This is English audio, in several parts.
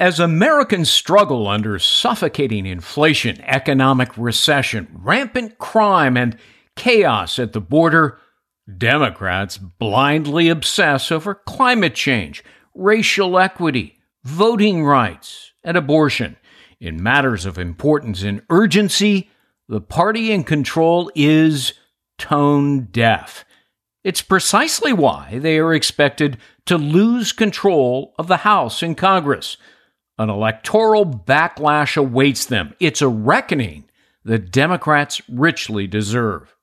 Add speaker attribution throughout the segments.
Speaker 1: As Americans struggle under suffocating inflation, economic recession, rampant crime, and chaos at the border, Democrats blindly obsess over climate change, racial equity, voting rights, and abortion. In matters of importance and urgency, the party in control is tone deaf. It's precisely why they are expected to lose control of the House and Congress. An electoral backlash awaits them. It's a reckoning the Democrats richly deserve.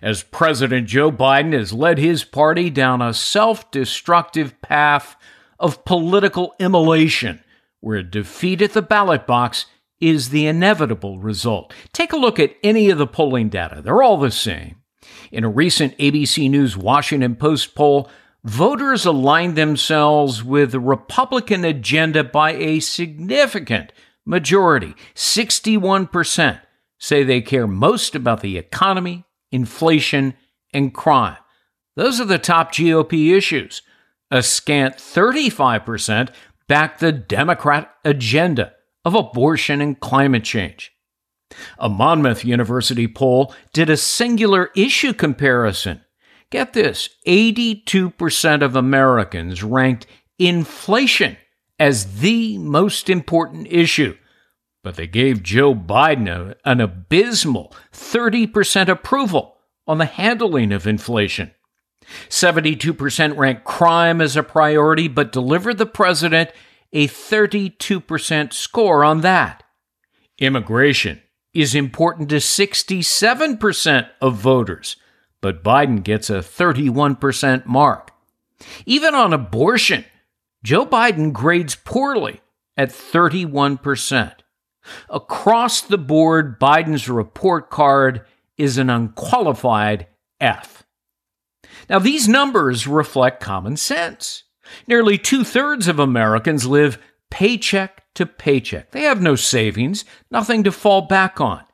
Speaker 1: As President Joe Biden has led his party down a self destructive path of political immolation, where defeat at the ballot box is the inevitable result. Take a look at any of the polling data, they're all the same. In a recent ABC News Washington Post poll, voters aligned themselves with the Republican agenda by a significant majority. 61% say they care most about the economy, inflation, and crime. Those are the top GOP issues. A scant 35% back the Democrat agenda of abortion and climate change. A Monmouth University poll did a singular issue comparison. Get this 82% of Americans ranked inflation as the most important issue, but they gave Joe Biden an abysmal 30% approval on the handling of inflation. 72% ranked crime as a priority, but delivered the president a 32% score on that. Immigration is important to 67% of voters, but Biden gets a 31% mark. Even on abortion, Joe Biden grades poorly at 31%. Across the board, Biden's report card is an unqualified F. Now, these numbers reflect common sense. Nearly two thirds of Americans live paycheck to paycheck. They have no savings, nothing to fall back on.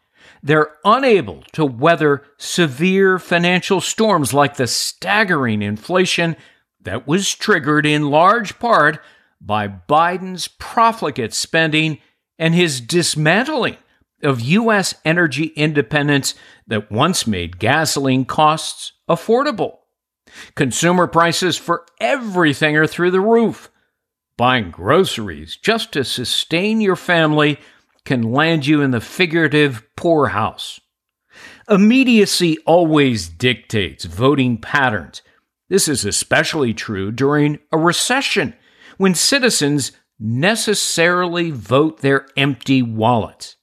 Speaker 1: They're unable to weather severe financial storms like the staggering inflation that was triggered in large part by Biden's profligate spending and his dismantling of U.S. energy independence that once made gasoline costs affordable. Consumer prices for everything are through the roof. Buying groceries just to sustain your family can land you in the figurative poorhouse. Immediacy always dictates voting patterns. This is especially true during a recession when citizens necessarily vote their empty wallets.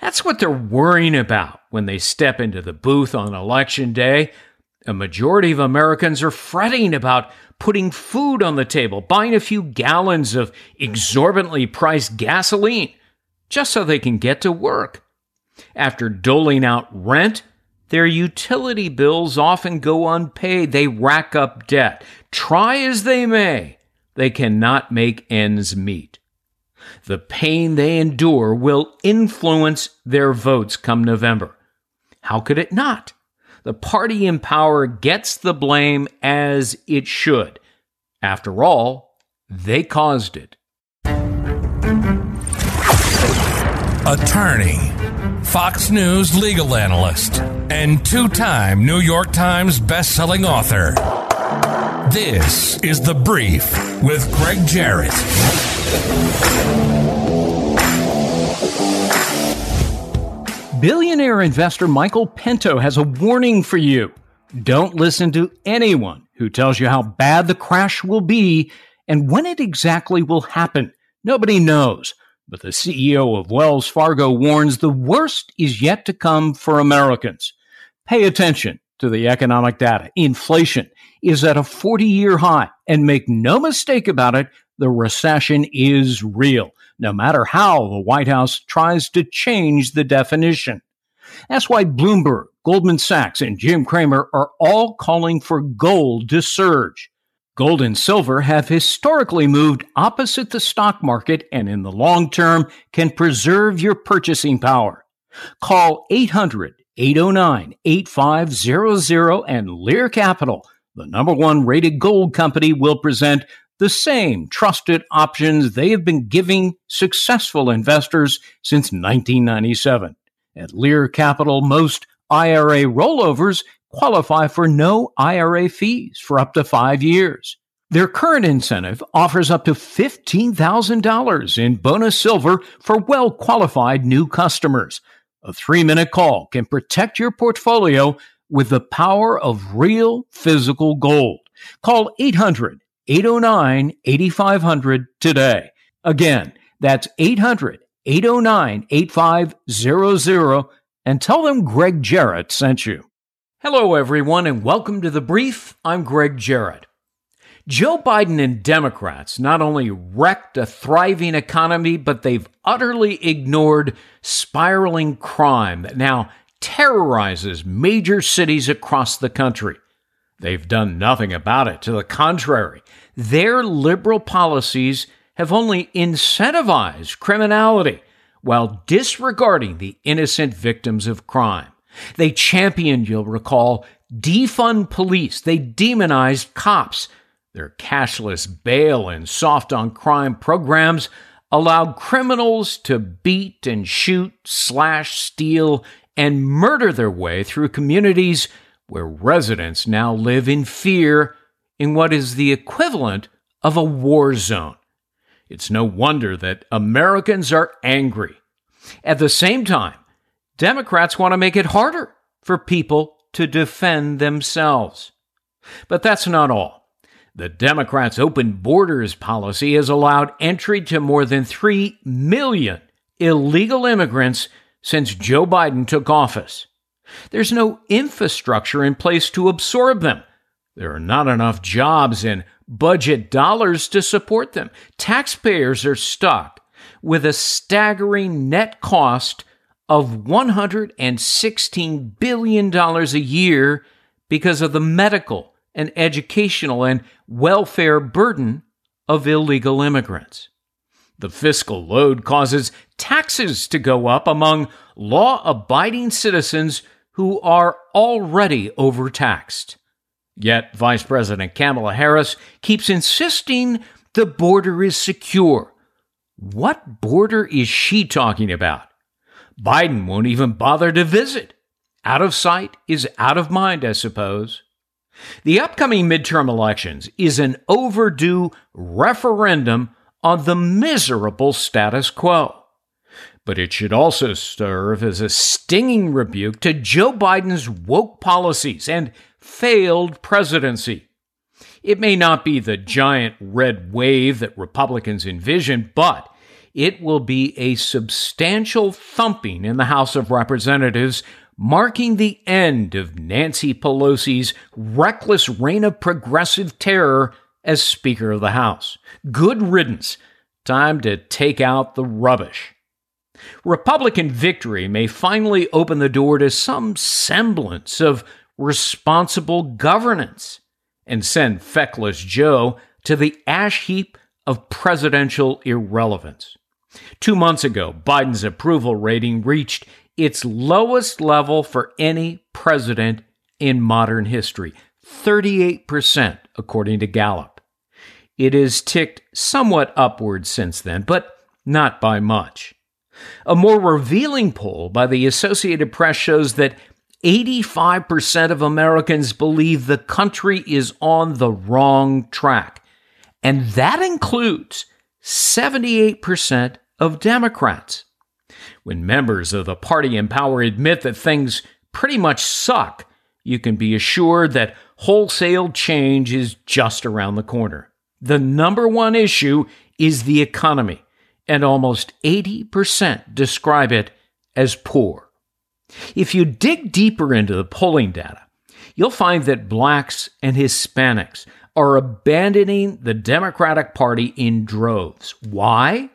Speaker 1: That's what they're worrying about when they step into the booth on election day a majority of Americans are fretting about putting food on the table, buying a few gallons of exorbitantly priced gasoline just so they can get to work. After doling out rent, their utility bills often go unpaid. They rack up debt. Try as they may, they cannot make ends meet. The pain they endure will influence their votes come November. How could it not? the party in power gets the blame as it should. After all, they caused it.
Speaker 2: Attorney, Fox News legal analyst, and two time New York Times bestselling author. This is The Brief with Gregg Jarrett.
Speaker 1: Billionaire investor Michael Pinto has a warning for you. Don't listen to anyone who tells you how bad the crash will be and when it exactly will happen. Nobody knows. But the CEO of Wells Fargo warns the worst is yet to come for Americans. Pay attention to the economic data. Inflation is at a 40 year high, and make no mistake about it, the recession is real no matter how the White House tries to change the definition. That's why Bloomberg, Goldman Sachs, and Jim Cramer are all calling for gold to surge. Gold and silver have historically moved opposite the stock market and in the long term can preserve your purchasing power. Call 800 809 8500 and Lear Capital, the number one rated gold company, will present the same trusted options they have been giving successful investors since 1997. At Lear Capital, most IRA rollovers qualify for no IRA fees for up to five years. Their current incentive offers up to $15,000 in bonus silver for well qualified new customers. A three minute call can protect your portfolio with the power of real physical gold. Call 800 809 8500 today. Again, that's 800 809 8500 and tell them Gregg Jarrett sent you. Hello, everyone, and welcome to the brief. I'm Gregg Jarrett. Joe Biden and Democrats not only wrecked a thriving economy, but they've utterly ignored spiraling crime that now terrorizes major cities across the country. They've done nothing about it. To the contrary, their liberal policies have only incentivized criminality while disregarding the innocent victims of crime. They championed, you'll recall, defund police. They demonized cops. Their cashless bail and soft on crime programs allowed criminals to beat and shoot, slash, steal, and murder their way through communities where residents now live in fear in what is the equivalent of a war zone. It's no wonder that Americans are angry. At the same time, Democrats want to make it harder for people to defend themselves. But that's not all. The Democrats' open borders policy has allowed entry to more than 3 million illegal immigrants since Joe Biden took office. There's no infrastructure in place to absorb them. There are not enough jobs and budget dollars to support them. Taxpayers are stuck with a staggering net cost of $116 billion a year because of the medical and educational and welfare burden of illegal immigrants. The fiscal load causes taxes to go up among law abiding citizens who are already overtaxed. Yet Vice President Kamala Harris keeps insisting the border is secure. What border is she talking about? Biden won't even bother to visit. Out of sight is out of mind, I suppose. The upcoming midterm elections is an overdue referendum on the miserable status quo but it should also serve as a stinging rebuke to Joe Biden's woke policies and failed presidency. It may not be the giant red wave that Republicans envision, but it will be a substantial thumping in the House of Representatives, marking the end of Nancy Pelosi's reckless reign of progressive terror as Speaker of the House. Good riddance. Time to take out the rubbish. Republican victory may finally open the door to some semblance of responsible governance and send feckless Joe to the ash heap of presidential irrelevance. Two months ago, Biden's approval rating reached its lowest level for any president in modern history 38%, according to Gallup. It has ticked somewhat upward since then, but not by much. A more revealing poll by the Associated Press shows that 85% of Americans believe the country is on the wrong track. And that includes 78% of Democrats. When members of the party in power admit that things pretty much suck, you can be assured that wholesale change is just around the corner. The number one issue is the economy and almost 80% describe it as poor. If you dig deeper into the polling data, you'll find that blacks and Hispanics are abandoning the Democratic Party in droves. Why?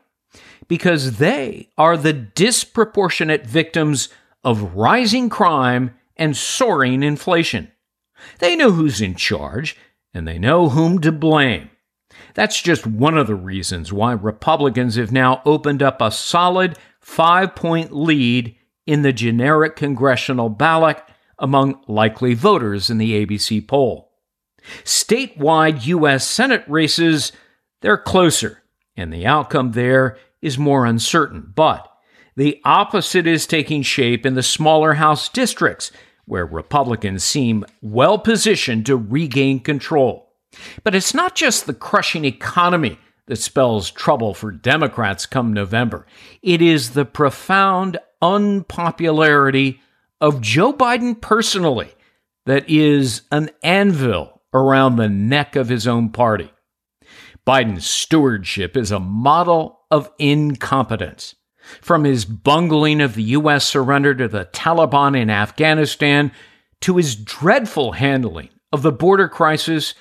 Speaker 1: Because they are the disproportionate victims of rising crime and soaring inflation. They know who's in charge and they know whom to blame. That's just one of the reasons why Republicans have now opened up a solid five point lead in the generic congressional ballot among likely voters in the ABC poll. Statewide U.S. Senate races They're closer, and the outcome there is more uncertain. But the opposite is taking shape in the smaller House districts, where Republicans seem well positioned to regain control. But it's not just the crushing economy that spells trouble for Democrats come November. It is the profound unpopularity of Joe Biden personally that is an anvil around the neck of his own party. Biden's stewardship is a model of incompetence. From his bungling of the U.S. surrender to the Taliban in Afghanistan, to his dreadful handling of the border crisis,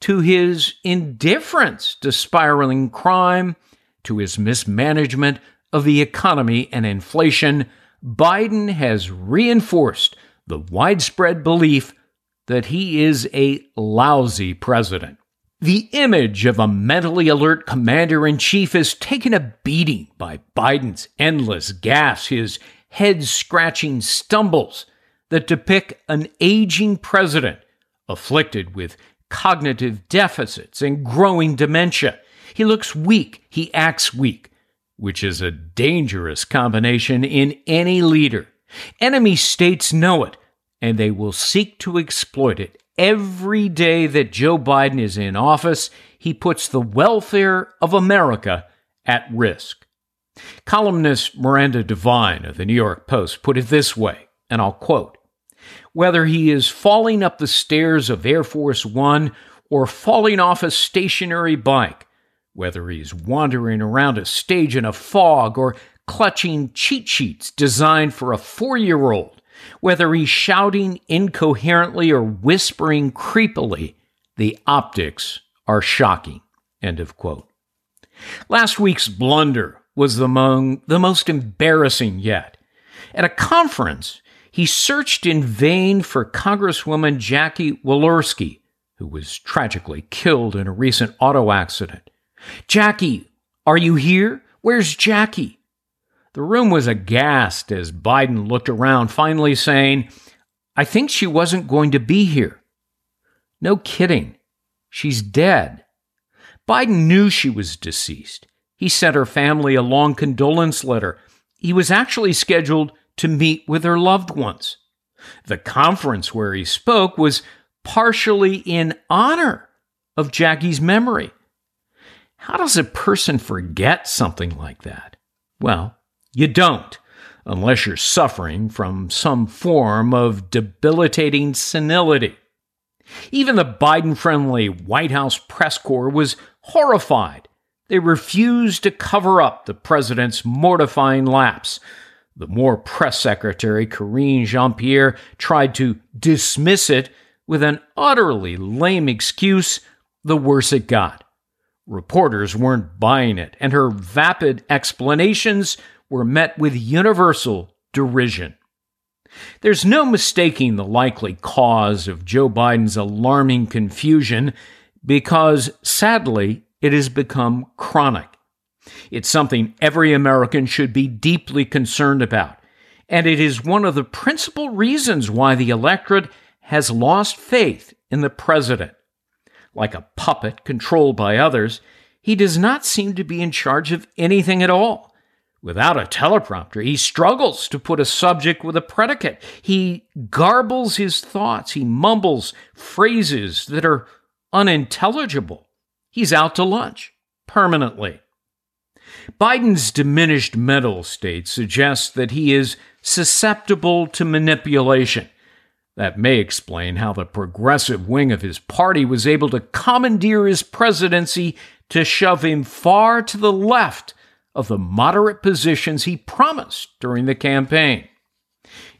Speaker 1: to his indifference to spiraling crime, to his mismanagement of the economy and inflation, Biden has reinforced the widespread belief that he is a lousy president. The image of a mentally alert commander in chief is taken a beating by Biden's endless gaffes, his head scratching stumbles that depict an aging president afflicted with cognitive deficits and growing dementia. He looks weak, he acts weak, which is a dangerous combination in any leader. Enemy states know it, and they will seek to exploit it Every day that Joe Biden is in office, he puts the welfare of America at risk. Columnist Miranda Devine of the New York Post put it this way, and I'll quote Whether he is falling up the stairs of Air Force One or falling off a stationary bike, whether he's wandering around a stage in a fog or clutching cheat sheets designed for a four year old, whether he's shouting incoherently or whispering creepily, the optics are shocking. End of quote. Last week's blunder was among the most embarrassing yet. At a conference, he searched in vain for Congresswoman Jackie Walorski, who was tragically killed in a recent auto accident. Jackie, are you here? Where's Jackie? The room was aghast as Biden looked around, finally saying, I think she wasn't going to be here. No kidding. She's dead. Biden knew she was deceased. He sent her family a long condolence letter. He was actually scheduled to meet with her loved ones. The conference where he spoke was partially in honor of Jackie's memory. How does a person forget something like that? Well, you don't, unless you're suffering from some form of debilitating senility. Even the Biden friendly White House press corps was horrified. They refused to cover up the president's mortifying lapse. The more press secretary, Karine Jean Pierre, tried to dismiss it with an utterly lame excuse, the worse it got. Reporters weren't buying it, and her vapid explanations were met with universal derision. There's no mistaking the likely cause of Joe Biden's alarming confusion because, sadly, it has become chronic. It's something every American should be deeply concerned about, and it is one of the principal reasons why the electorate has lost faith in the president. Like a puppet controlled by others, he does not seem to be in charge of anything at all. Without a teleprompter, he struggles to put a subject with a predicate. He garbles his thoughts. He mumbles phrases that are unintelligible. He's out to lunch permanently. Biden's diminished mental state suggests that he is susceptible to manipulation. That may explain how the progressive wing of his party was able to commandeer his presidency to shove him far to the left of the moderate positions he promised during the campaign.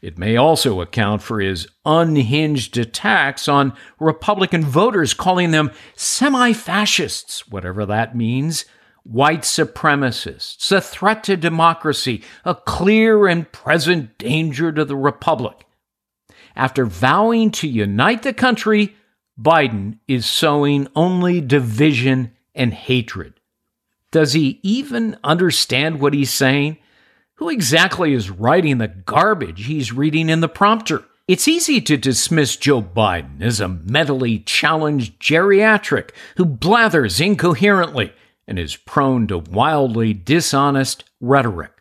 Speaker 1: It may also account for his unhinged attacks on Republican voters, calling them semi fascists, whatever that means, white supremacists, a threat to democracy, a clear and present danger to the Republic. After vowing to unite the country, Biden is sowing only division and hatred. Does he even understand what he's saying? Who exactly is writing the garbage he's reading in the prompter? It's easy to dismiss Joe Biden as a mentally challenged geriatric who blathers incoherently and is prone to wildly dishonest rhetoric.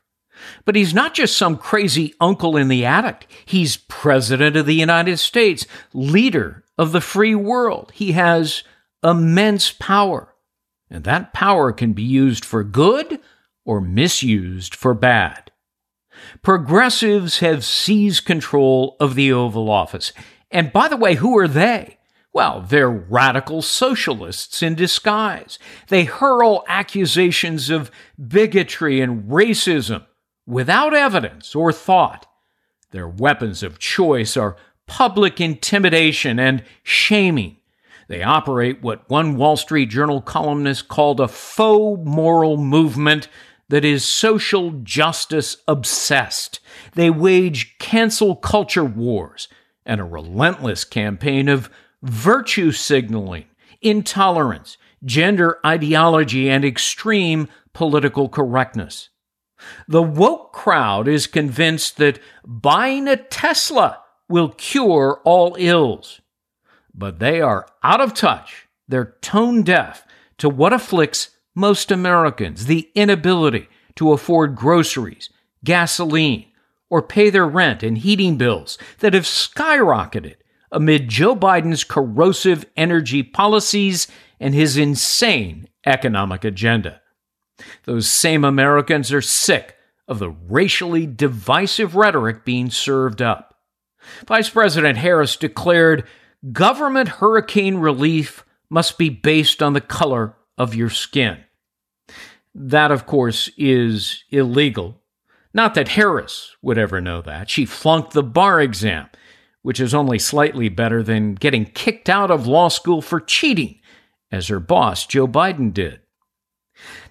Speaker 1: But he's not just some crazy uncle in the attic. He's President of the United States, leader of the free world. He has immense power, and that power can be used for good or misused for bad. Progressives have seized control of the Oval Office. And by the way, who are they? Well, they're radical socialists in disguise. They hurl accusations of bigotry and racism without evidence or thought. Their weapons of choice are public intimidation and shaming. They operate what one Wall Street Journal columnist called a faux moral movement that is social justice obsessed. They wage cancel culture wars and a relentless campaign of virtue signaling, intolerance, gender ideology, and extreme political correctness. The woke crowd is convinced that buying a Tesla will cure all ills. But they are out of touch, they're tone deaf to what afflicts most Americans the inability to afford groceries, gasoline, or pay their rent and heating bills that have skyrocketed amid Joe Biden's corrosive energy policies and his insane economic agenda. Those same Americans are sick of the racially divisive rhetoric being served up. Vice President Harris declared government hurricane relief must be based on the color of your skin. That, of course, is illegal. Not that Harris would ever know that. She flunked the bar exam, which is only slightly better than getting kicked out of law school for cheating, as her boss, Joe Biden, did.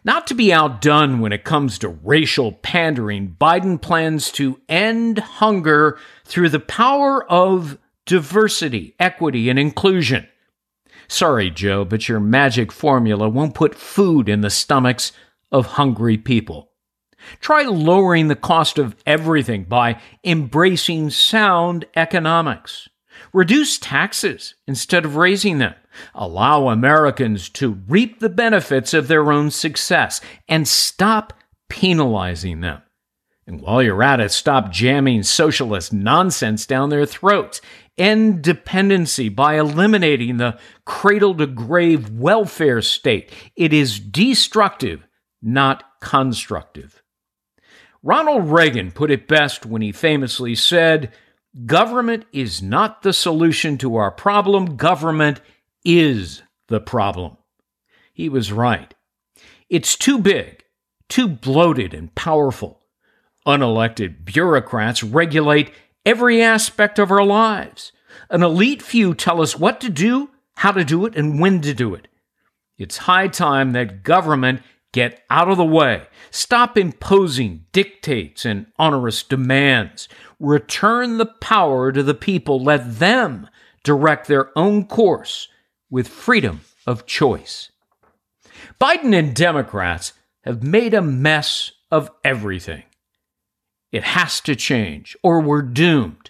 Speaker 1: Not to be outdone when it comes to racial pandering, Biden plans to end hunger through the power of diversity, equity, and inclusion. Sorry, Joe, but your magic formula won't put food in the stomachs of hungry people. Try lowering the cost of everything by embracing sound economics. Reduce taxes instead of raising them. Allow Americans to reap the benefits of their own success and stop penalizing them. And while you're at it, stop jamming socialist nonsense down their throats. End dependency by eliminating the cradle to grave welfare state. It is destructive not constructive. Ronald Reagan put it best when he famously said, Government is not the solution to our problem, government is the problem. He was right. It's too big, too bloated and powerful. Unelected bureaucrats regulate every aspect of our lives. An elite few tell us what to do, how to do it, and when to do it. It's high time that government Get out of the way. Stop imposing dictates and onerous demands. Return the power to the people. Let them direct their own course with freedom of choice. Biden and Democrats have made a mess of everything. It has to change, or we're doomed.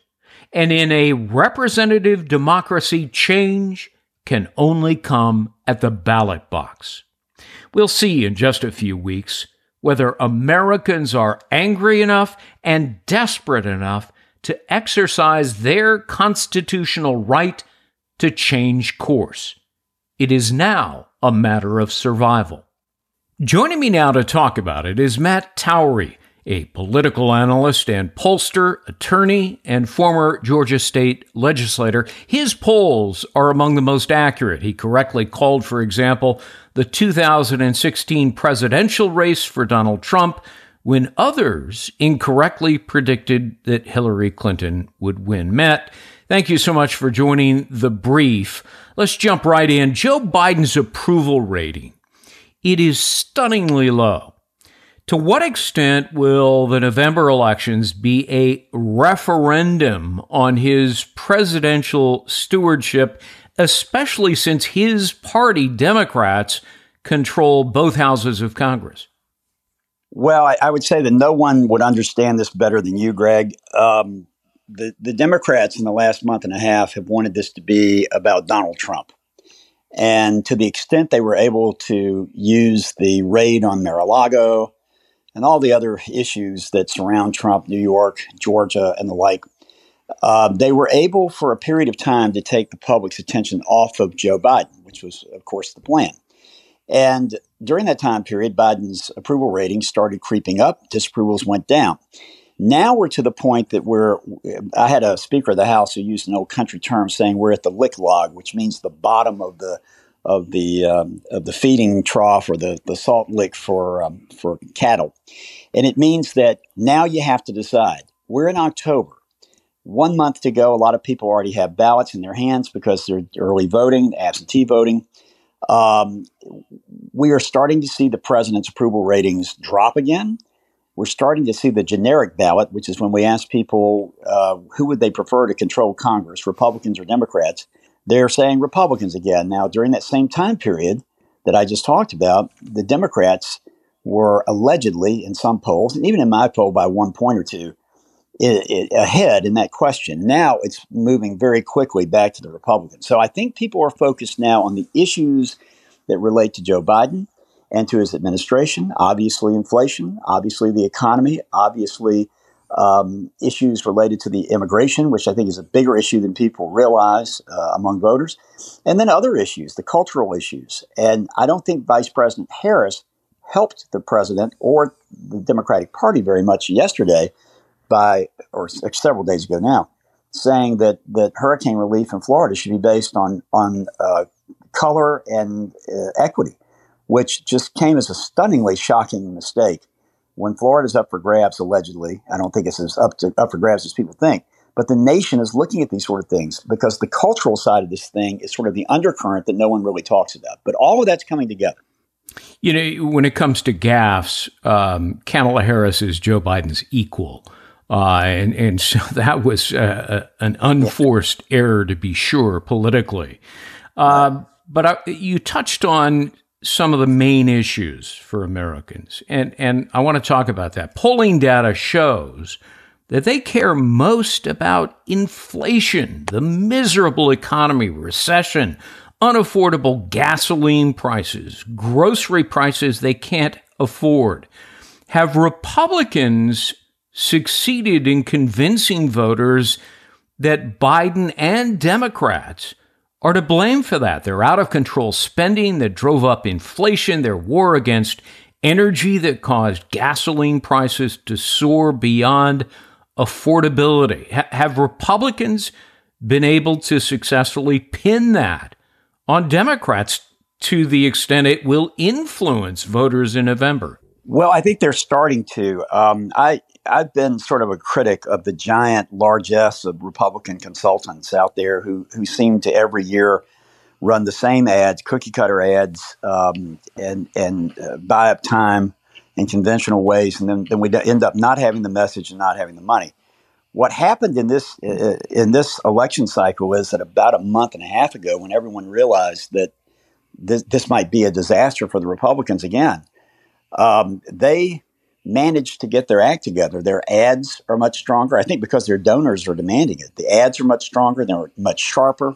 Speaker 1: And in a representative democracy, change can only come at the ballot box. We'll see in just a few weeks whether Americans are angry enough and desperate enough to exercise their constitutional right to change course. It is now a matter of survival. Joining me now to talk about it is Matt Towery, a political analyst and pollster, attorney, and former Georgia state legislator. His polls are among the most accurate. He correctly called, for example, the 2016 presidential race for Donald Trump when others incorrectly predicted that Hillary Clinton would win. Matt, thank you so much for joining the brief. Let's jump right in. Joe Biden's approval rating. It is stunningly low. To what extent will the November elections be a referendum on his presidential stewardship, especially since his party, Democrats, control both houses of Congress?
Speaker 3: Well, I, I would say that no one would understand this better than you, Greg. Um, the, the Democrats in the last month and a half have wanted this to be about Donald Trump. And to the extent they were able to use the raid on Mar a Lago and all the other issues that surround Trump, New York, Georgia, and the like, uh, they were able for a period of time to take the public's attention off of Joe Biden, which was, of course, the plan. And during that time period, Biden's approval ratings started creeping up, disapprovals went down. Now we're to the point that we're, I had a Speaker of the House who used an old country term saying we're at the lick log, which means the bottom of the of the um, of the feeding trough or the, the salt lick for um, for cattle, and it means that now you have to decide. We're in October, one month to go. A lot of people already have ballots in their hands because they're early voting, absentee voting. Um, we are starting to see the president's approval ratings drop again we're starting to see the generic ballot, which is when we ask people uh, who would they prefer to control Congress, Republicans or Democrats. They're saying Republicans again. Now, during that same time period that I just talked about, the Democrats were allegedly in some polls, and even in my poll by one point or two, it, it, ahead in that question. Now it's moving very quickly back to the Republicans. So I think people are focused now on the issues that relate to Joe Biden and to his administration. Obviously, inflation, obviously, the economy, obviously, um, issues related to the immigration, which I think is a bigger issue than people realize uh, among voters, and then other issues, the cultural issues. And I don't think Vice President Harris helped the president or the Democratic Party very much yesterday by, or several days ago now, saying that, that hurricane relief in Florida should be based on, on uh, color and uh, equity which just came as a stunningly shocking mistake. When Florida's up for grabs, allegedly, I don't think it's as up, to, up for grabs as people think. But the nation is looking at these sort of things because the cultural side of this thing is sort of the undercurrent that no one really talks about. But all of that's coming together.
Speaker 1: You know, when it comes to gaffes, um, Kamala Harris is Joe Biden's equal. Uh, and, and so that was uh, an unforced error, to be sure, politically. Uh, but I, you touched on some of the main issues for Americans. And, and I want to talk about that. Polling data shows that they care most about inflation, the miserable economy, recession, unaffordable gasoline prices, grocery prices they can't afford. Have Republicans succeeded in convincing voters that Biden and Democrats are to blame for that. Their out of control spending that drove up inflation, their war against energy that caused gasoline prices to soar beyond affordability. H- have Republicans been able to successfully pin that on Democrats to the extent it will influence voters in November?
Speaker 3: Well, I think they're starting to. Um, I I've been sort of a critic of the giant largesse of Republican consultants out there who who seem to every year run the same ads, cookie cutter ads, um, and and uh, buy up time in conventional ways, and then, then we end up not having the message and not having the money. What happened in this uh, in this election cycle is that about a month and a half ago, when everyone realized that this, this might be a disaster for the Republicans again, um, they managed to get their act together. Their ads are much stronger. I think because their donors are demanding it. The ads are much stronger. They're much sharper.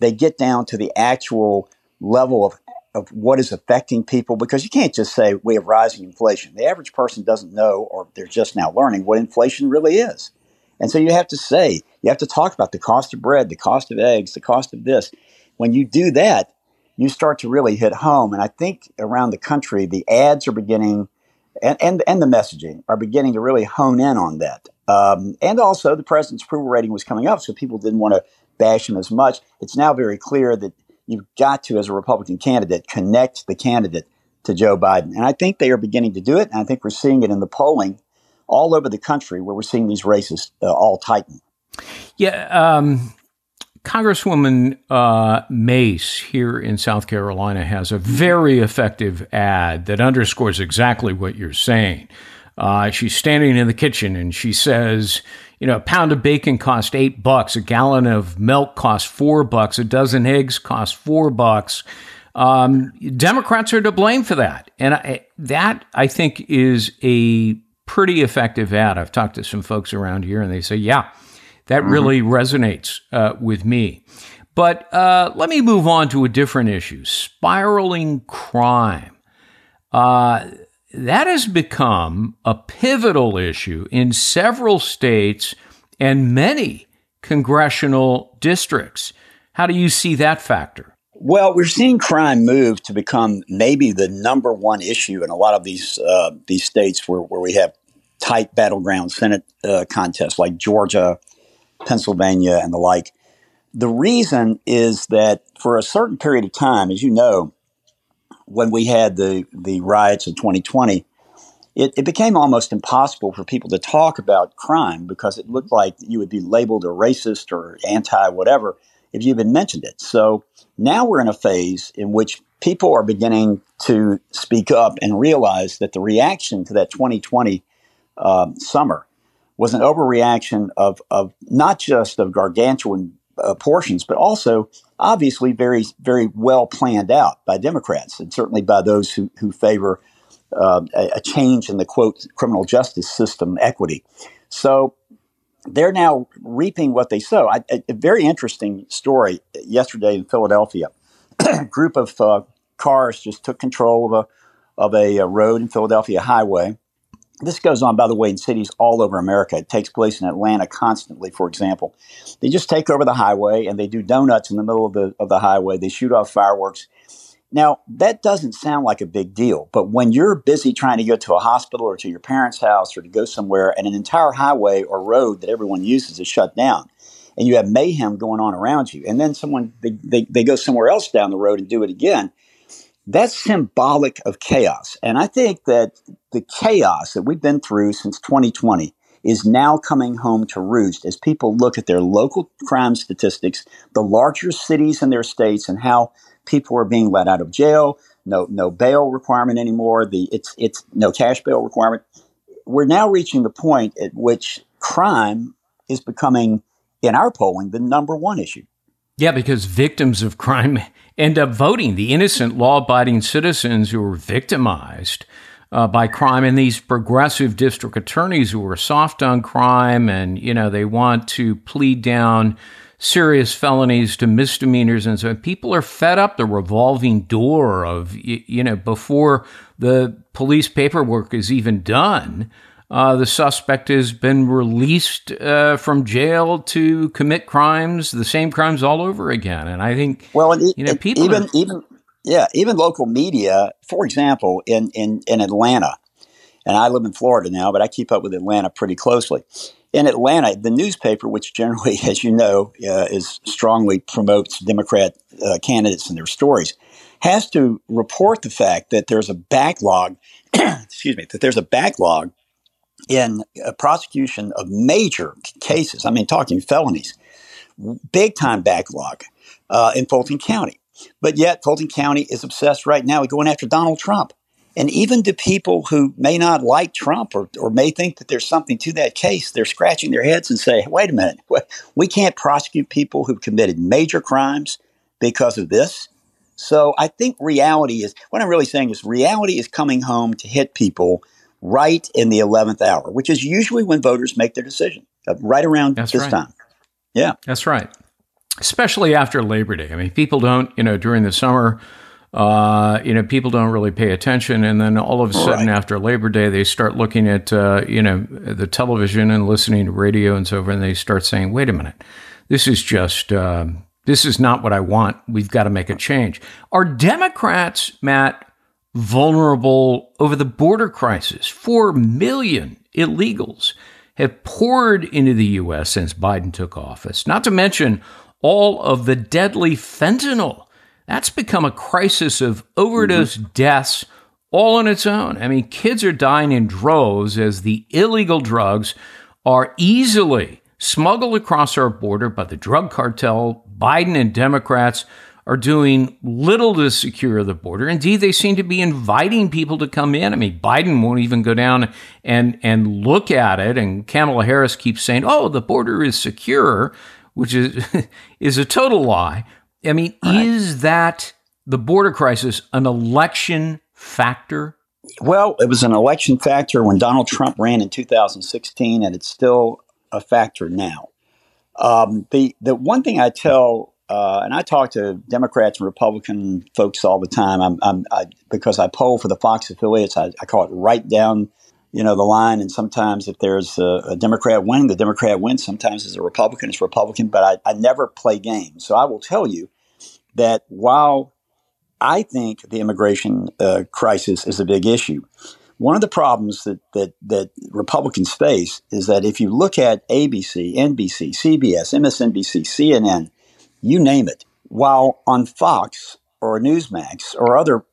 Speaker 3: They get down to the actual level of, of what is affecting people because you can't just say we have rising inflation. The average person doesn't know or they're just now learning what inflation really is. And so you have to say, you have to talk about the cost of bread, the cost of eggs, the cost of this. When you do that, you start to really hit home. And I think around the country, the ads are beginning and, and, and the messaging are beginning to really hone in on that. Um, and also, the president's approval rating was coming up, so people didn't want to bash him as much. It's now very clear that you've got to, as a Republican candidate, connect the candidate to Joe Biden. And I think they are beginning to do it. And I think we're seeing it in the polling all over the country where we're seeing these races uh, all tighten.
Speaker 1: Yeah. Um, Congresswoman uh, Mace here in South Carolina has a very effective ad that underscores exactly what you're saying. Uh, she's standing in the kitchen and she says, you know, a pound of bacon cost eight bucks, a gallon of milk cost four bucks, a dozen eggs cost four bucks. Um, Democrats are to blame for that, and I, that I think is a pretty effective ad. I've talked to some folks around here, and they say, yeah, that mm-hmm. really resonates uh, with me. But uh, let me move on to a different issue spiraling crime. Uh, that has become a pivotal issue in several states and many congressional districts. How do you see that factor?
Speaker 3: Well, we're seeing crime move to become maybe the number one issue in a lot of these uh, these states where, where we have tight battleground Senate uh, contests like Georgia, Pennsylvania, and the like. The reason is that for a certain period of time, as you know, when we had the, the riots of 2020, it, it became almost impossible for people to talk about crime because it looked like you would be labeled a racist or anti whatever if you even mentioned it. So now we're in a phase in which people are beginning to speak up and realize that the reaction to that 2020 um, summer was an overreaction of, of not just of gargantuan uh, portions, but also obviously very, very well planned out by Democrats and certainly by those who, who favor uh, a, a, change in the quote criminal justice system equity. So they're now reaping what they sow. I, a, a, very interesting story yesterday in Philadelphia. a group of uh, cars just took control of a of a, a road in Philadelphia highway this goes on, by the way, in cities all over America. It takes place in Atlanta constantly, for example. They just take over the highway and they do donuts in the middle of the, of the highway. They shoot off fireworks. Now, that doesn't sound like a big deal, but when you're busy trying to go to a hospital or to your parents' house or to go somewhere and an entire highway or road that everyone uses is shut down, and you have mayhem going on around you, and then someone, they, they, they go somewhere else down the road and do it again, that's symbolic of chaos. And I think that the chaos that we've been through since 2020 is now coming home to roost as people look at their local crime statistics, the larger cities in their states, and how people are being let out of jail. No, no bail requirement anymore. The it's it's no cash bail requirement. We're now reaching the point at which crime is becoming, in our polling, the number one issue.
Speaker 1: Yeah, because victims of crime end up voting. The innocent, law abiding citizens who were victimized uh, by crime and these progressive district attorneys who are soft on crime and, you know, they want to plead down serious felonies to misdemeanors. And so people are fed up the revolving door of, you know, before the police paperwork is even done. Uh, the suspect has been released uh, from jail to commit crimes, the same crimes all over again. And I think, well, and you know, people
Speaker 3: even
Speaker 1: are,
Speaker 3: even yeah, even local media, for example, in in in Atlanta, and I live in Florida now, but I keep up with Atlanta pretty closely. In Atlanta, the newspaper, which generally, as you know, uh, is strongly promotes Democrat uh, candidates and their stories, has to report the fact that there's a backlog. excuse me, that there's a backlog in a prosecution of major cases. I mean, talking felonies, big time backlog uh, in Fulton County. But yet, Fulton County is obsessed right now with going after Donald Trump. And even to people who may not like Trump or, or may think that there's something to that case, they're scratching their heads and say, wait a minute, we can't prosecute people who've committed major crimes because of this. So I think reality is what I'm really saying is reality is coming home to hit people right in the 11th hour, which is usually when voters make their decision, uh, right around That's this right. time. Yeah.
Speaker 1: That's right. Especially after Labor Day. I mean, people don't, you know, during the summer, uh, you know, people don't really pay attention. And then all of a sudden right. after Labor Day, they start looking at, uh, you know, the television and listening to radio and so forth. And they start saying, wait a minute, this is just, um, this is not what I want. We've got to make a change. Are Democrats, Matt, vulnerable over the border crisis. Four million illegals have poured into the U.S. since Biden took office, not to mention all of the deadly fentanyl. That's become a crisis of overdose mm-hmm. deaths all on its own. I mean, kids are dying in droves as the illegal drugs are easily smuggled across our border by the drug cartel, Biden and Democrats are doing little to secure the border. Indeed, they seem to be inviting people to come in. I mean, Biden won't even go down and, and look at it. And Kamala Harris keeps saying, oh, the border is secure, which is, is a total lie. I mean, right. is that the border crisis an election factor?
Speaker 3: Well, it was an election factor when Donald Trump ran in 2016, and it's still a factor now. Um, the the one thing I tell uh, and I talk to Democrats and Republican folks all the time. I'm, I'm I, because I poll for the Fox affiliates. I, I, call it right down, you know, the line. And sometimes if there's a, a Democrat winning, the Democrat wins. Sometimes it's a Republican, it's Republican. But I, I never play games. So I will tell you that while I think the immigration uh, crisis is a big issue, one of the problems that, that, that Republicans face is that if you look at ABC, NBC, CBS, MSNBC, CNN, you name it, while on Fox or Newsmax or other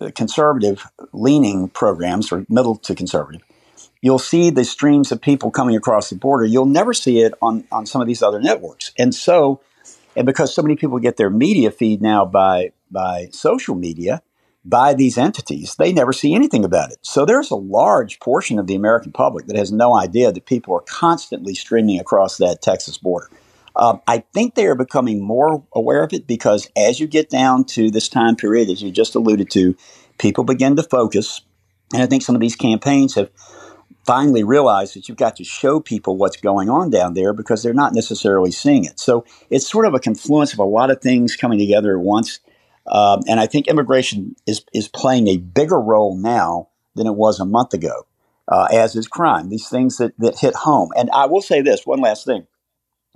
Speaker 3: uh, conservative leaning programs or middle to conservative, you'll see the streams of people coming across the border. You'll never see it on, on some of these other networks. And so, and because so many people get their media feed now by, by social media, by these entities, they never see anything about it. So there's a large portion of the American public that has no idea that people are constantly streaming across that Texas border. Um, I think they are becoming more aware of it because as you get down to this time period, as you just alluded to, people begin to focus. And I think some of these campaigns have finally realized that you've got to show people what's going on down there because they're not necessarily seeing it. So it's sort of a confluence of a lot of things coming together at once. Um, and I think immigration is, is playing a bigger role now than it was a month ago, uh, as is crime, these things that, that hit home. And I will say this one last thing.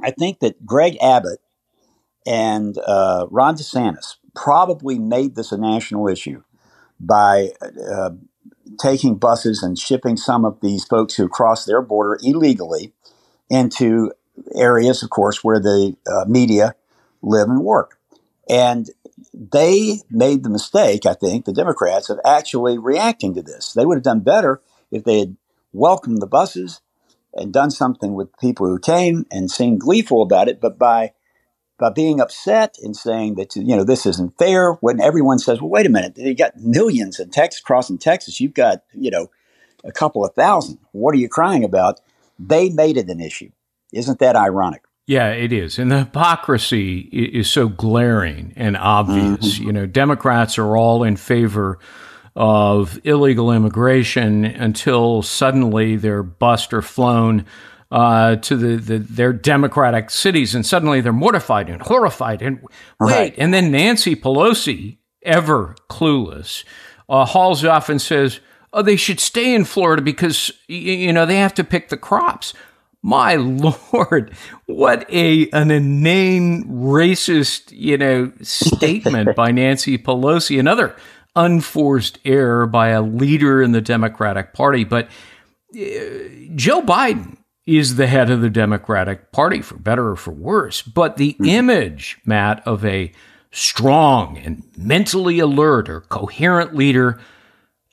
Speaker 3: I think that Greg Abbott and uh, Ron DeSantis probably made this a national issue by uh, taking buses and shipping some of these folks who cross their border illegally into areas, of course, where the uh, media live and work. And they made the mistake, I think, the Democrats, of actually reacting to this. They would have done better if they had welcomed the buses and done something with people who came and seemed gleeful about it, but by by being upset and saying that you know this isn't fair, when everyone says, "Well, wait a minute, you got millions in Texas crossing Texas, you've got you know a couple of thousand. What are you crying about?" They made it an issue. Isn't that ironic?
Speaker 1: Yeah, it is. And the hypocrisy is so glaring and obvious. Mm-hmm. You know, Democrats are all in favor of illegal immigration until suddenly they're bust or flown uh, to the, the, their democratic cities, and suddenly they're mortified and horrified. And wait, right. and then Nancy Pelosi, ever clueless, uh, hauls off and says, "Oh, they should stay in Florida because you know they have to pick the crops." My lord, what a an inane racist, you know, statement by Nancy Pelosi. Another unforced error by a leader in the Democratic Party, but uh, Joe Biden is the head of the Democratic Party for better or for worse, but the mm-hmm. image, Matt, of a strong and mentally alert or coherent leader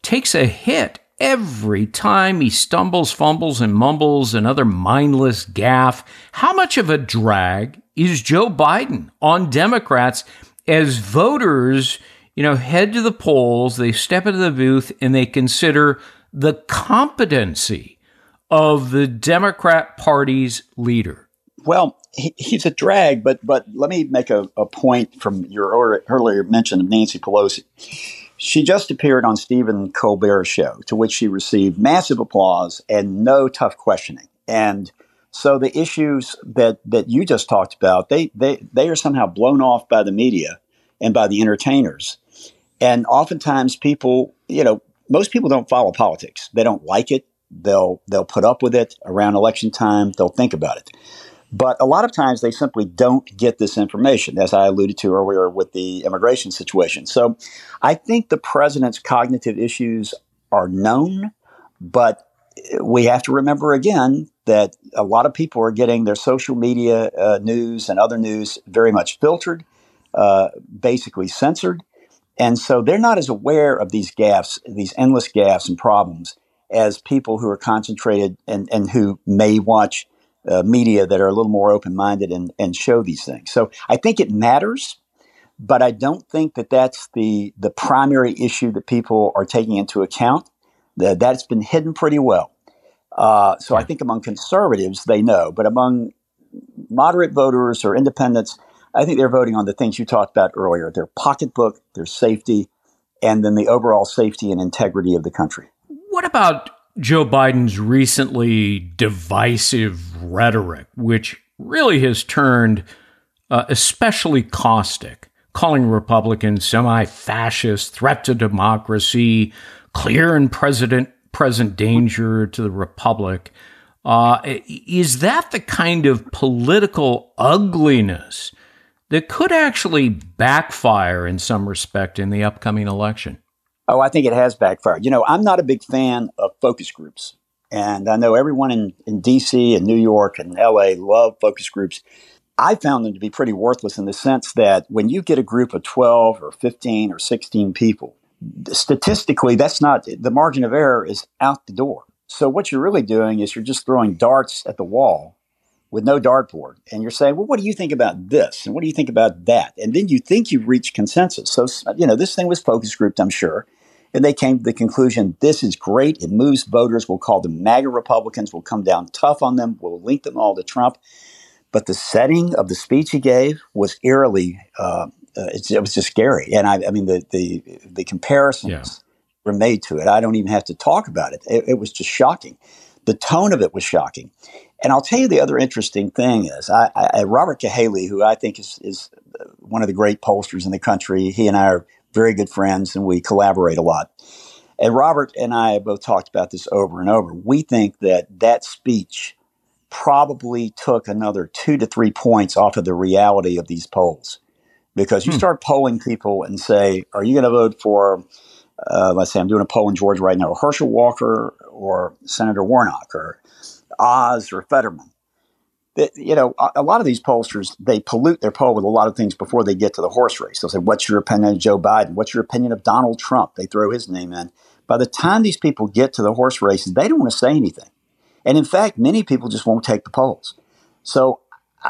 Speaker 1: takes a hit every time he stumbles, fumbles, and mumbles another mindless gaffe. How much of a drag is Joe Biden on Democrats as voters, you know, head to the polls, they step into the booth, and they consider the competency of the Democrat Party's leader?
Speaker 3: Well, he, he's a drag, but but let me make a, a point from your earlier mention of Nancy Pelosi. She just appeared on Stephen Colbert's show, to which she received massive applause and no tough questioning. And so the issues that, that you just talked about, they, they, they are somehow blown off by the media and by the entertainers. And oftentimes people, you know, most people don't follow politics. They don't like it. They'll they'll put up with it around election time. They'll think about it. But a lot of times they simply don't get this information, as I alluded to earlier with the immigration situation. So I think the president's cognitive issues are known, but we have to remember again that a lot of people are getting their social media uh, news and other news very much filtered, uh, basically censored. And so they're not as aware of these gaffes, these endless gaffes and problems as people who are concentrated and, and who may watch uh, media that are a little more open minded and, and show these things. So I think it matters, but I don't think that that's the, the primary issue that people are taking into account. That that's been hidden pretty well. Uh, so I think among conservatives, they know, but among moderate voters or independents, I think they're voting on the things you talked about earlier their pocketbook, their safety, and then the overall safety and integrity of the country.
Speaker 1: What about Joe Biden's recently divisive rhetoric, which really has turned uh, especially caustic, calling Republicans semi fascist, threat to democracy, clear and president, present danger to the Republic. Uh, is that the kind of political ugliness that could actually backfire in some respect in the upcoming election?
Speaker 3: Oh, I think it has backfired. You know, I'm not a big fan of focus groups. And I know everyone in, in DC and New York and LA love focus groups. I found them to be pretty worthless in the sense that when you get a group of 12 or 15 or 16 people, statistically, that's not the margin of error is out the door. So what you're really doing is you're just throwing darts at the wall with no dartboard. And you're saying, well, what do you think about this? And what do you think about that? And then you think you've reached consensus. So, you know, this thing was focus grouped, I'm sure. And they came to the conclusion this is great. It moves voters. We'll call them MAGA Republicans. We'll come down tough on them. We'll link them all to Trump. But the setting of the speech he gave was eerily, uh, uh, it, it, was just scary. And I, I mean, the, the, the comparisons yeah. were made to it. I don't even have to talk about it. it. It was just shocking. The tone of it was shocking. And I'll tell you the other interesting thing is I, I, Robert Cahaly, who I think is, is one of the great pollsters in the country, he and I are very good friends and we collaborate a lot. And Robert and I have both talked about this over and over. We think that that speech probably took another two to three points off of the reality of these polls. Because you hmm. start polling people and say, are you going to vote for, uh, let's say I'm doing a poll in Georgia right now, Herschel Walker or Senator Warnock or Oz or Fetterman? you know, a, lot of these pollsters, they pollute their poll with a lot of things before they get to the horse race. They'll say, what's your opinion of Joe Biden? What's your opinion of Donald Trump? They throw his name in. By the time these people get to the horse races, they don't want to say anything. And in fact, many people just won't take the polls. So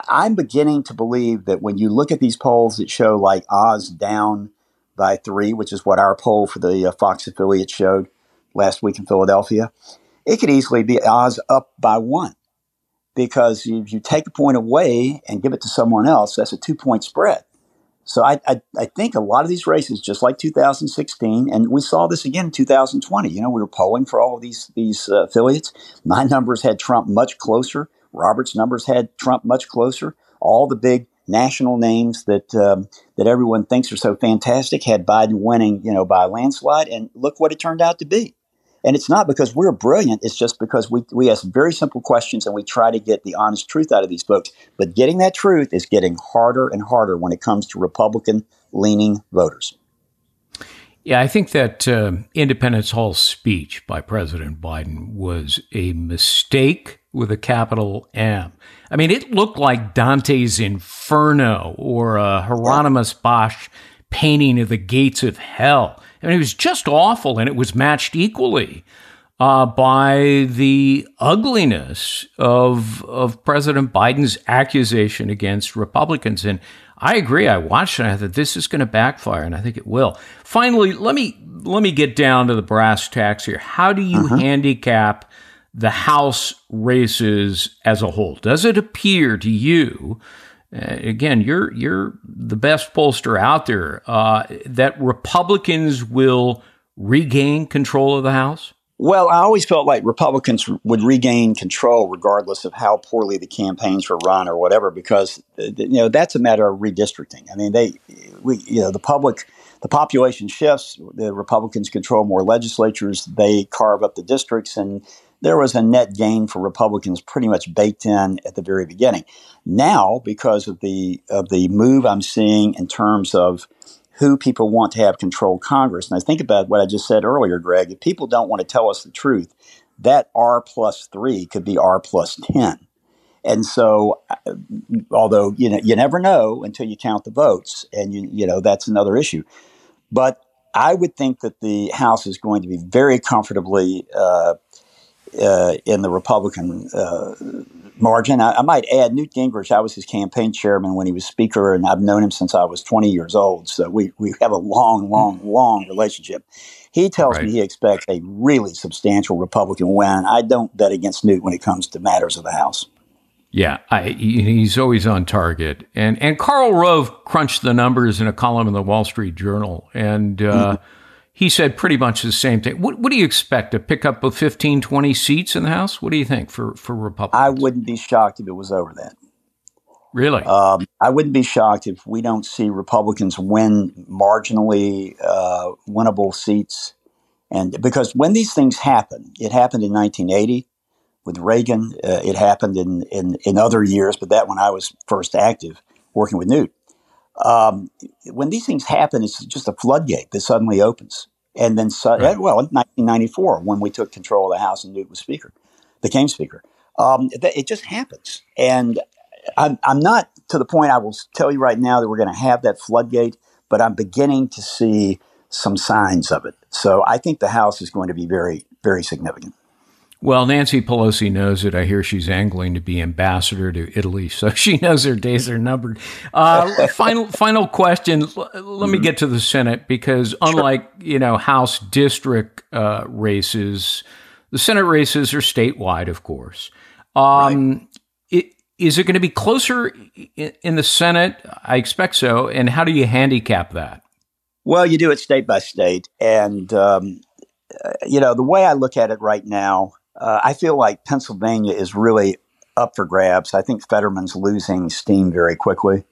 Speaker 3: I'm beginning to believe that when you look at these polls that show like Oz down by three, which is what our poll for the uh, Fox affiliate showed last week in Philadelphia, it could easily be Oz up by one because if you take a point away and give it to someone else, that's a two point spread. So I, I, I, think a lot of these races, just like 2016, and we saw this again in 2020. You know, we were polling for all of these these uh, affiliates. My numbers had Trump much closer. Robert's numbers had Trump much closer. All the big national names that um, that everyone thinks are so fantastic had Biden winning, you know, by a landslide. And look what it turned out to be. And it's not because we're brilliant, it's just because we, we ask very simple questions and we try to get the honest truth out of these folks. But getting that truth is getting harder and harder when it comes to Republican leaning voters.
Speaker 1: Yeah, I think that uh, Independence Hall speech by President Biden was a mistake with a capital M. I mean, it looked like Dante's Inferno or a Hieronymus Bosch painting of the gates of hell. I mean, it was just awful, and it was matched equally uh, by the ugliness of of President Biden's accusation against Republicans. And I agree. I watched it. I thought this is going to backfire, and I think it will. Finally, let me let me get down to the brass tacks here. How do you uh-huh. handicap the House races as a whole? Does it appear to you? Uh, again, you're you're the best pollster out there. Uh, that Republicans will regain control of the House.
Speaker 3: Well, I always felt like Republicans would regain control regardless of how poorly the campaigns were run or whatever, because uh, you know that's a matter of redistricting. I mean, they, we, you know, the public, the population shifts. The Republicans control more legislatures. They carve up the districts, and there was a net gain for Republicans pretty much baked in at the very beginning. Now, because of the of the move I'm seeing in terms of who people want to have control Congress, and I think about what I just said earlier, Gregg. If people don't want to tell us the truth, that R plus three could be R plus ten. And so, uh, although you know you never know until you count the votes, and you you know that's another issue. But I would think that the House is going to be very comfortably uh, in the Republican uh, margin. I, I, might add Newt Gingrich. I was his campaign chairman when he was Speaker, and I've known him since I was 20 years old. So we, we have a long, long, long relationship. He tells right. me he expects a really substantial Republican win. I don't bet against Newt when it comes to matters of the House.
Speaker 1: Yeah, I, he's always on target. And and Karl Rove crunched the numbers in a column in the Wall Street Journal, and uh, mm-hmm he said pretty much the same thing. What, what, do you expect? To pick up of 15, 20 seats in the House? What do you think for, for Republicans?
Speaker 3: I wouldn't be shocked if it was over that.
Speaker 1: Really?
Speaker 3: Um, I wouldn't be shocked if we don't see Republicans win marginally uh, winnable seats. And because when these things happen, it happened in 1980 with Reagan. Uh, it happened in, in, in other years, but that when I was first active working with Newt. Um, when these things happen, it's just a floodgate that suddenly opens. And then, right. well, in 1994, when we took control of the House and Newt was Speaker, became Speaker, um, it just happens. And I'm, I'm not to the point I will tell you right now that we're going to have that floodgate, but I'm beginning to see some signs of it. So I think the House is going to be very, very significant.
Speaker 1: Well, Nancy Pelosi knows it. I hear she's angling to be ambassador to Italy, so she knows her days are numbered. Uh, final, final question. Let me get to the Senate because, unlike sure. you know House district uh, races, the Senate races are statewide, of course. Um, right. it, is it going to be closer in the Senate? I expect so. And how do you handicap that?
Speaker 3: Well, you do it state by state. And, um, uh, you know, the way I look at it right now, uh, I feel like Pennsylvania is really up for grabs. I think Fetterman's losing steam very quickly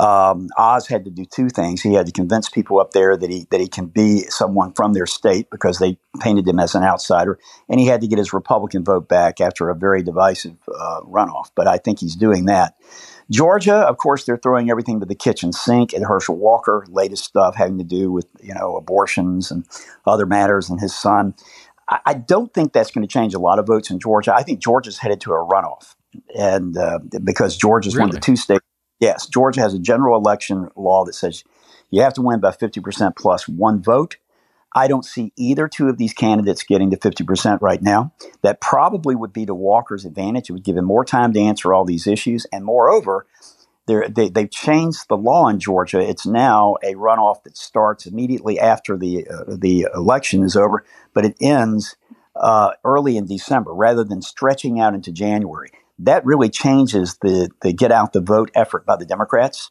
Speaker 3: um, Oz had to do two things. He had to convince people up there that he that he can be someone from their state because they painted him as an outsider, and he had to get his Republican vote back after a very divisive uh, runoff. But I think he's doing that. Georgia, of course, they're throwing everything to the kitchen sink. And Herschel Walker, latest stuff having to do with you know abortions and other matters, and his son. I, I don't think that's going to change a lot of votes in Georgia. I think Georgia's headed to a runoff, and uh, because Georgia's really? one of the two states Yes, Georgia has a general election law that says you have to win by 50% plus one vote. I don't see either two of these candidates getting to 50% right now. That probably would be to Walker's advantage. It would give him more time to answer all these issues. And moreover, they, they've changed the law in Georgia. It's now a runoff that starts immediately after the, uh, the election is over, but it ends uh, early in December rather than stretching out into January that really changes the, the get out the vote effort by the Democrats.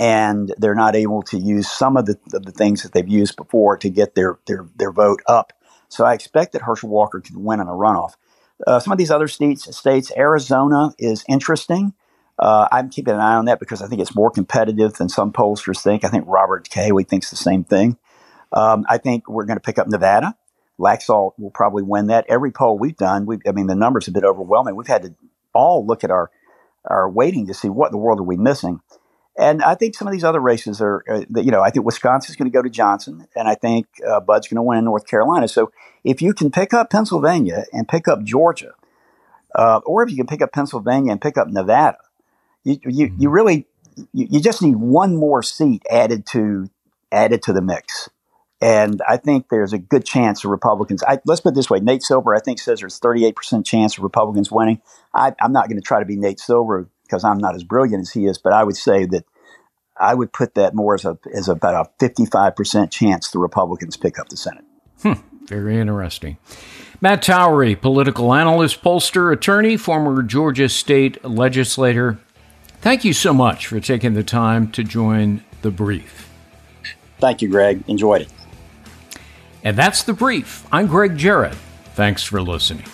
Speaker 3: And they're not able to use some of the, of the things that they've used before to get their, their, their vote up. So I expect that Herschel Walker could win in a runoff. Uh, some of these other states, states, Arizona is interesting. Uh, I'm keeping an eye on that because I think it's more competitive than some pollsters think. I think Robert Cahaly thinks the same thing. Um, I think we're going to pick up Nevada. Laxalt will probably win that. Every poll we've done, we I mean, the numbers have been overwhelming. We've had to all look at our our weighting to see what in the world are we missing. And I think some of these other races are, uh, you know, I think Wisconsin's going to go to Johnson, and I think uh, Budd's going to win in North Carolina. So if you can pick up Pennsylvania and pick up Georgia, uh, or if you can pick up Pennsylvania and pick up Nevada, you you, you mm-hmm. really you, you just need one more seat added to added to the mix. And I think there's a good chance of Republicans. I, let's put it this way: Nate Silver, I think, says there's 38 percent chance of Republicans winning. I, am not going to try to be Nate Silver because I'm not as brilliant as he is, but I would say that I would put that more as a as about a 55 percent chance the Republicans pick up the Senate.
Speaker 1: Hmm, very interesting. Matt Towery, political analyst, pollster, attorney, former Georgia state legislator. Thank you so much for taking the time to join the brief.
Speaker 3: Thank you, Gregg. Enjoyed it.
Speaker 1: And that's the brief. I'm Gregg Jarrett. Thanks for listening.